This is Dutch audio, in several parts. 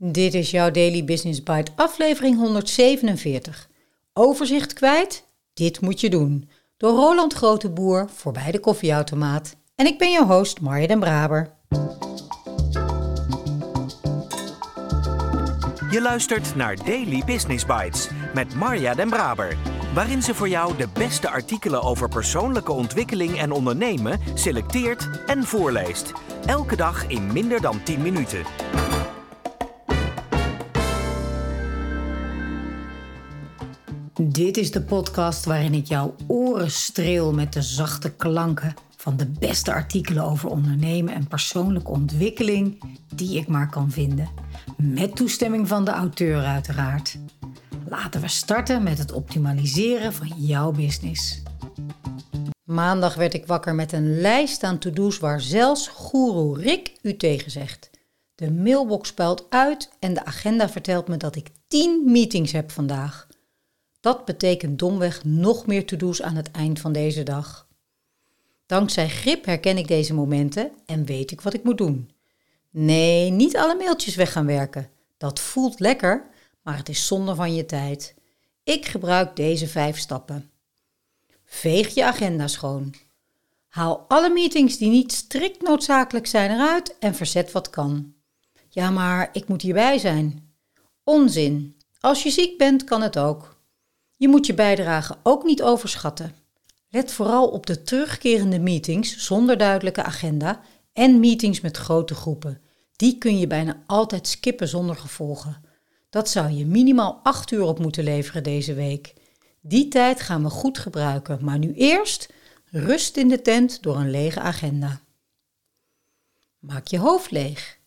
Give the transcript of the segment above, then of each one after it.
Dit is jouw Daily Business Bite, aflevering 147. Overzicht kwijt? Dit moet je doen. Door Roland Groteboer voorbij de koffieautomaat. En ik ben jouw host Marja den Braber. Je luistert naar Daily Business Bites met Marja den Braber. Waarin ze voor jou de beste artikelen over persoonlijke ontwikkeling en ondernemen selecteert en voorleest. Elke dag in minder dan 10 minuten. Dit is de podcast waarin ik jouw oren streel met de zachte klanken van de beste artikelen over ondernemen en persoonlijke ontwikkeling die ik maar kan vinden. Met toestemming van de auteur uiteraard. Laten we starten met het optimaliseren van jouw business. Maandag werd ik wakker met een lijst aan to-do's waar zelfs goeroe Rick u tegen zegt. De mailbox puilt uit en de agenda vertelt me dat ik 10 meetings heb vandaag. Dat betekent domweg nog meer to-do's aan het eind van deze dag. Dankzij grip herken ik deze momenten en weet ik wat ik moet doen. Nee, niet alle mailtjes weg gaan werken. Dat voelt lekker, maar het is zonde van je tijd. Ik gebruik deze vijf stappen. Veeg je agenda schoon. Haal alle meetings die niet strikt noodzakelijk zijn eruit en verzet wat kan. Ja, maar ik moet hierbij zijn. Onzin. Als je ziek bent, kan het ook. Je moet je bijdrage ook niet overschatten. Let vooral op de terugkerende meetings zonder duidelijke agenda en meetings met grote groepen. Die kun je bijna altijd skippen zonder gevolgen. Dat zou je minimaal 8 uur op moeten leveren deze week. Die tijd gaan we goed gebruiken, maar nu eerst rust in de tent door een lege agenda. Maak je hoofd leeg.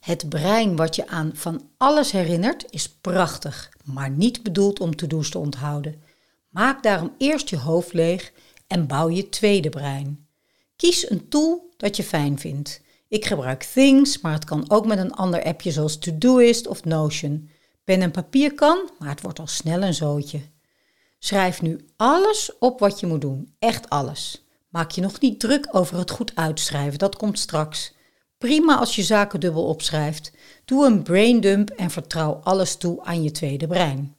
Het brein wat je aan van alles herinnert is prachtig, maar niet bedoeld om to-do's te onthouden. Maak daarom eerst je hoofd leeg en bouw je tweede brein. Kies een tool dat je fijn vindt. Ik gebruik Things, maar het kan ook met een ander appje zoals Todoist of Notion. Pen en papier kan, maar het wordt al snel een zootje. Schrijf nu alles op wat je moet doen, echt alles. Maak je nog niet druk over het goed uitschrijven, dat komt straks. Prima als je zaken dubbel opschrijft. Doe een braindump en vertrouw alles toe aan je tweede brein.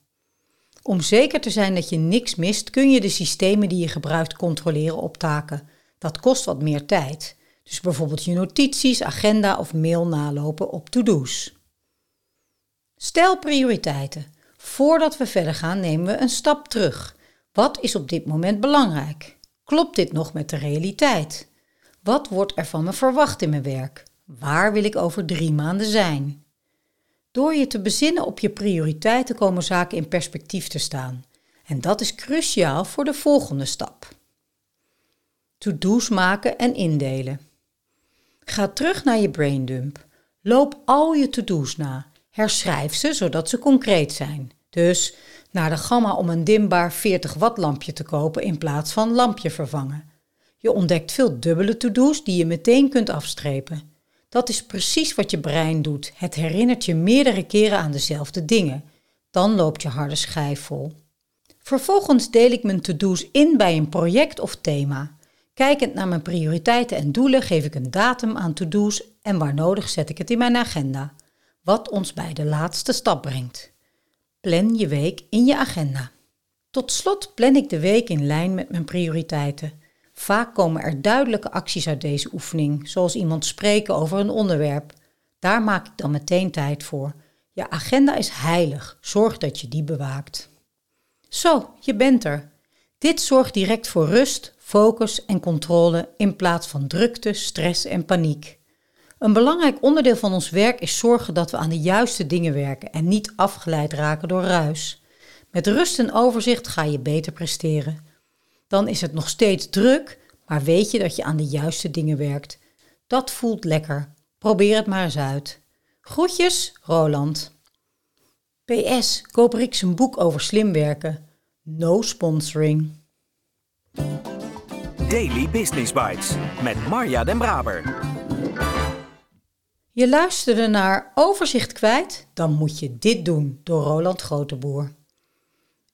Om zeker te zijn dat je niks mist, kun je de systemen die je gebruikt controleren op taken. Dat kost wat meer tijd. Dus bijvoorbeeld je notities, agenda of mail nalopen op to-do's. Stel prioriteiten. Voordat we verder gaan, nemen we een stap terug. Wat is op dit moment belangrijk? Klopt dit nog met de realiteit? Wat wordt er van me verwacht in mijn werk? Waar wil ik over drie maanden zijn? Door je te bezinnen op je prioriteiten komen zaken in perspectief te staan. En dat is cruciaal voor de volgende stap. To-do's maken en indelen. Ga terug naar je braindump. Loop al je to-do's na. Herschrijf ze zodat ze concreet zijn. Dus naar de gamma om een dimbaar 40 watt lampje te kopen in plaats van lampje vervangen. Je ontdekt veel dubbele to-do's die je meteen kunt afstrepen. Dat is precies wat je brein doet. Het herinnert je meerdere keren aan dezelfde dingen. Dan loopt je harde schijf vol. Vervolgens deel ik mijn to-do's in bij een project of thema. Kijkend naar mijn prioriteiten en doelen geef ik een datum aan to-do's en waar nodig zet ik het in mijn agenda. Wat ons bij de laatste stap brengt. Plan je week in je agenda. Tot slot plan ik de week in lijn met mijn prioriteiten. Vaak komen er duidelijke acties uit deze oefening, zoals iemand spreken over een onderwerp. Daar maak ik dan meteen tijd voor. Je agenda is heilig, zorg dat je die bewaakt. Zo, je bent er. Dit zorgt direct voor rust, focus en controle in plaats van drukte, stress en paniek. Een belangrijk onderdeel van ons werk is zorgen dat we aan de juiste dingen werken en niet afgeleid raken door ruis. Met rust en overzicht ga je beter presteren. Dan is het nog steeds druk, maar weet je dat je aan de juiste dingen werkt. Dat voelt lekker. Probeer het maar eens uit. Groetjes, Roland. PS, koop Rick zijn boek over slim werken. No sponsoring. Daily Business Bites met Marja Den Braber. Je luisterde naar Overzicht kwijt? Dan moet je dit doen door Roland Groteboer.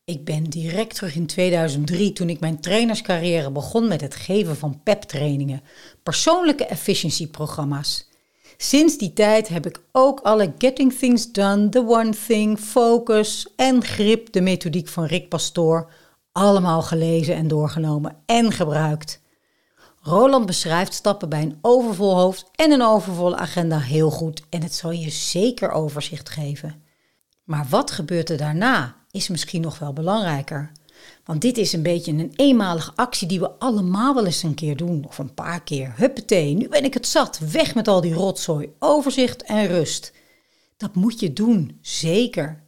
Ik ben direct terug in 2003 toen ik mijn trainerscarrière begon met het geven van PEP-trainingen, persoonlijke efficiency-programma's. Sinds die tijd heb ik ook alle Getting Things Done, The One Thing, Focus en Grip, de methodiek van Rick Pastoor, allemaal gelezen en doorgenomen en gebruikt. Roland beschrijft stappen bij een overvol hoofd en een overvolle agenda heel goed en het zal je zeker overzicht geven. Maar wat gebeurt er daarna is misschien nog wel belangrijker. Want dit is een beetje een eenmalige actie die we allemaal wel eens een keer doen, of een paar keer. Huppatee, nu ben ik het zat, weg met al die rotzooi, overzicht en rust. Dat moet je doen, zeker.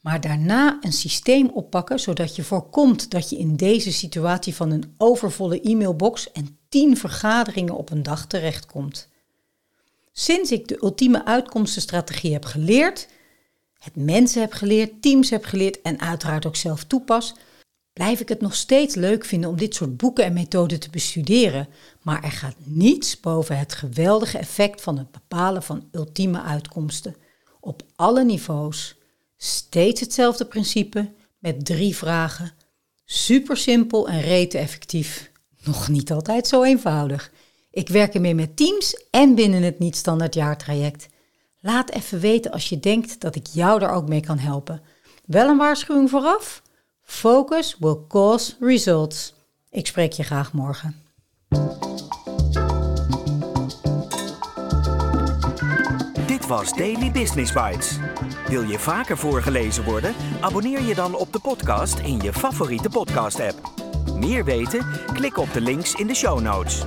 Maar daarna een systeem oppakken zodat je voorkomt dat je in deze situatie van een overvolle e-mailbox en tien vergaderingen op een dag terechtkomt. Sinds ik de ultieme uitkomstenstrategie heb geleerd, het mensen heb geleerd, teams heb geleerd en uiteraard ook zelf toepas, blijf ik het nog steeds leuk vinden om dit soort boeken en methoden te bestuderen. Maar er gaat niets boven het geweldige effect van het bepalen van ultieme uitkomsten. Op alle niveaus. Steeds hetzelfde principe met drie vragen. Super simpel en rete effectief. Nog niet altijd zo eenvoudig. Ik werk ermee met teams en binnen het niet-standaard jaartraject. Laat even weten als je denkt dat ik jou daar ook mee kan helpen. Wel een waarschuwing vooraf? Focus will cause results. Ik spreek je graag morgen. Dit was Daily Business Bites. Wil je vaker voorgelezen worden? Abonneer je dan op de podcast in je favoriete podcast-app. Meer weten? Klik op de links in de show notes.